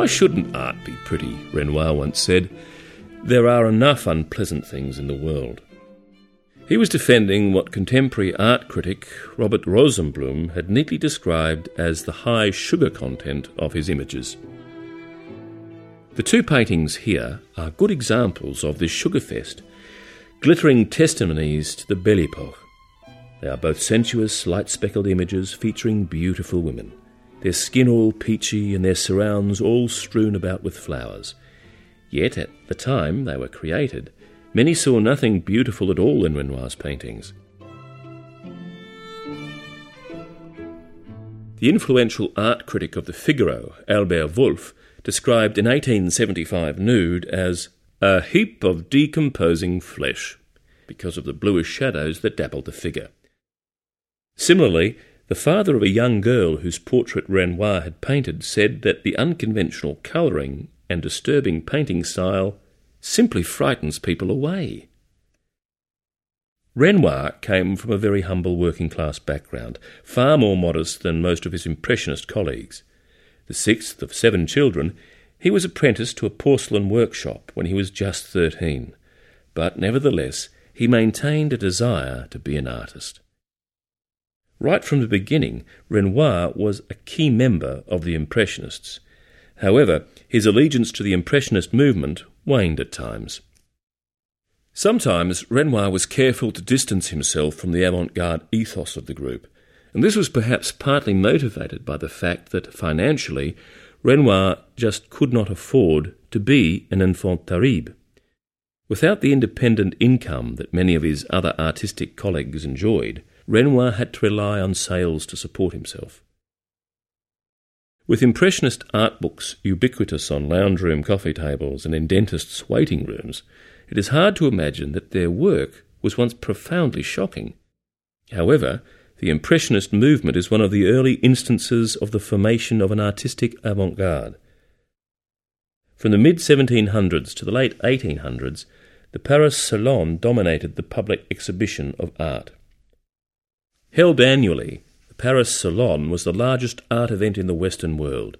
Why shouldn't art be pretty? Renoir once said. There are enough unpleasant things in the world. He was defending what contemporary art critic Robert Rosenblum had neatly described as the high sugar content of his images. The two paintings here are good examples of this sugar fest, glittering testimonies to the Belle Epoque. They are both sensuous, light speckled images featuring beautiful women, their skin all peachy and their surrounds all strewn about with flowers. Yet at the time they were created, many saw nothing beautiful at all in Renoir's paintings. The influential art critic of the Figaro, Albert Wolff, described in 1875 nude as a heap of decomposing flesh because of the bluish shadows that dappled the figure. Similarly, the father of a young girl whose portrait Renoir had painted said that the unconventional colouring and disturbing painting style simply frightens people away. Renoir came from a very humble working class background, far more modest than most of his Impressionist colleagues. The sixth of seven children, he was apprenticed to a porcelain workshop when he was just thirteen, but nevertheless he maintained a desire to be an artist. Right from the beginning, Renoir was a key member of the Impressionists. However, his allegiance to the Impressionist movement waned at times. Sometimes Renoir was careful to distance himself from the avant garde ethos of the group, and this was perhaps partly motivated by the fact that financially Renoir just could not afford to be an enfant terrible. Without the independent income that many of his other artistic colleagues enjoyed, Renoir had to rely on sales to support himself. With Impressionist art books ubiquitous on lounge room coffee tables and in dentists' waiting rooms, it is hard to imagine that their work was once profoundly shocking. However, the Impressionist movement is one of the early instances of the formation of an artistic avant garde. From the mid 1700s to the late 1800s, the Paris Salon dominated the public exhibition of art. Held annually, the Paris Salon was the largest art event in the Western world.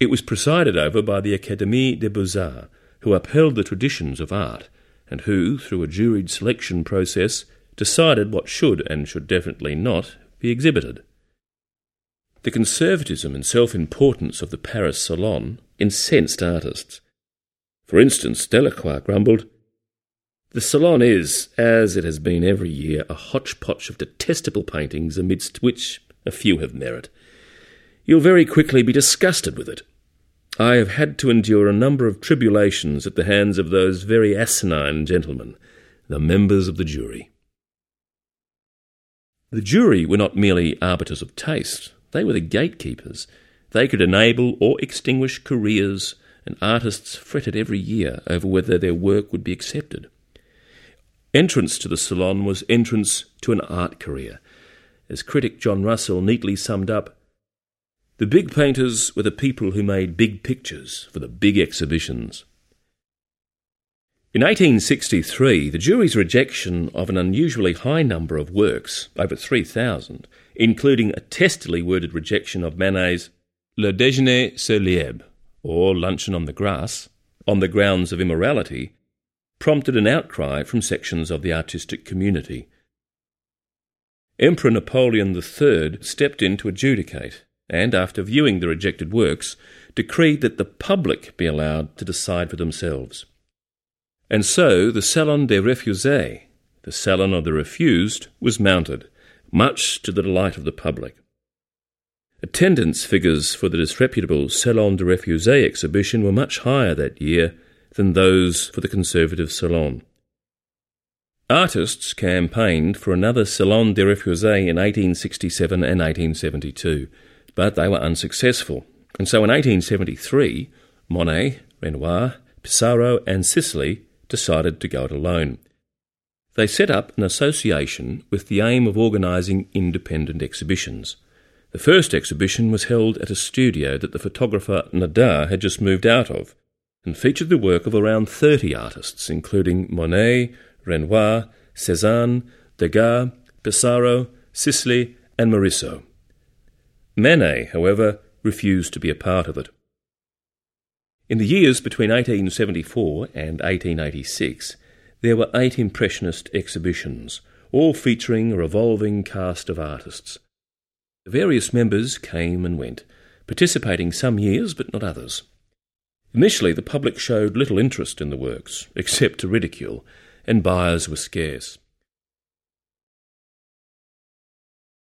It was presided over by the Académie des Beaux-Arts, who upheld the traditions of art, and who, through a juried selection process, decided what should and should definitely not be exhibited. The conservatism and self importance of the Paris Salon incensed artists. For instance, Delacroix grumbled, the Salon is, as it has been every year, a hodgepodge of detestable paintings amidst which a few have merit. You'll very quickly be disgusted with it. I have had to endure a number of tribulations at the hands of those very asinine gentlemen, the members of the jury. The jury were not merely arbiters of taste, they were the gatekeepers. They could enable or extinguish careers, and artists fretted every year over whether their work would be accepted. Entrance to the salon was entrance to an art career. As critic John Russell neatly summed up, the big painters were the people who made big pictures for the big exhibitions. In 1863, the jury's rejection of an unusually high number of works, over 3,000, including a testily worded rejection of Manet's Le Déjeuner sur l'herbe, or Luncheon on the Grass, on the grounds of immorality, prompted an outcry from sections of the artistic community. Emperor Napoleon III stepped in to adjudicate, and after viewing the rejected works, decreed that the public be allowed to decide for themselves. And so the Salon des Refusés, the Salon of the Refused, was mounted, much to the delight of the public. Attendance figures for the disreputable Salon des Refusés exhibition were much higher that year than those for the Conservative Salon. Artists campaigned for another Salon des Refusés in 1867 and 1872, but they were unsuccessful, and so in 1873, Monet, Renoir, Pissarro, and Sisley decided to go it alone. They set up an association with the aim of organising independent exhibitions. The first exhibition was held at a studio that the photographer Nadar had just moved out of, and featured the work of around 30 artists, including Monet, Renoir, Cézanne, Degas, Pissarro, Sisley, and Morisot. Manet, however, refused to be a part of it. In the years between 1874 and 1886, there were eight Impressionist exhibitions, all featuring a revolving cast of artists. Various members came and went, participating some years but not others. Initially, the public showed little interest in the works, except to ridicule, and buyers were scarce.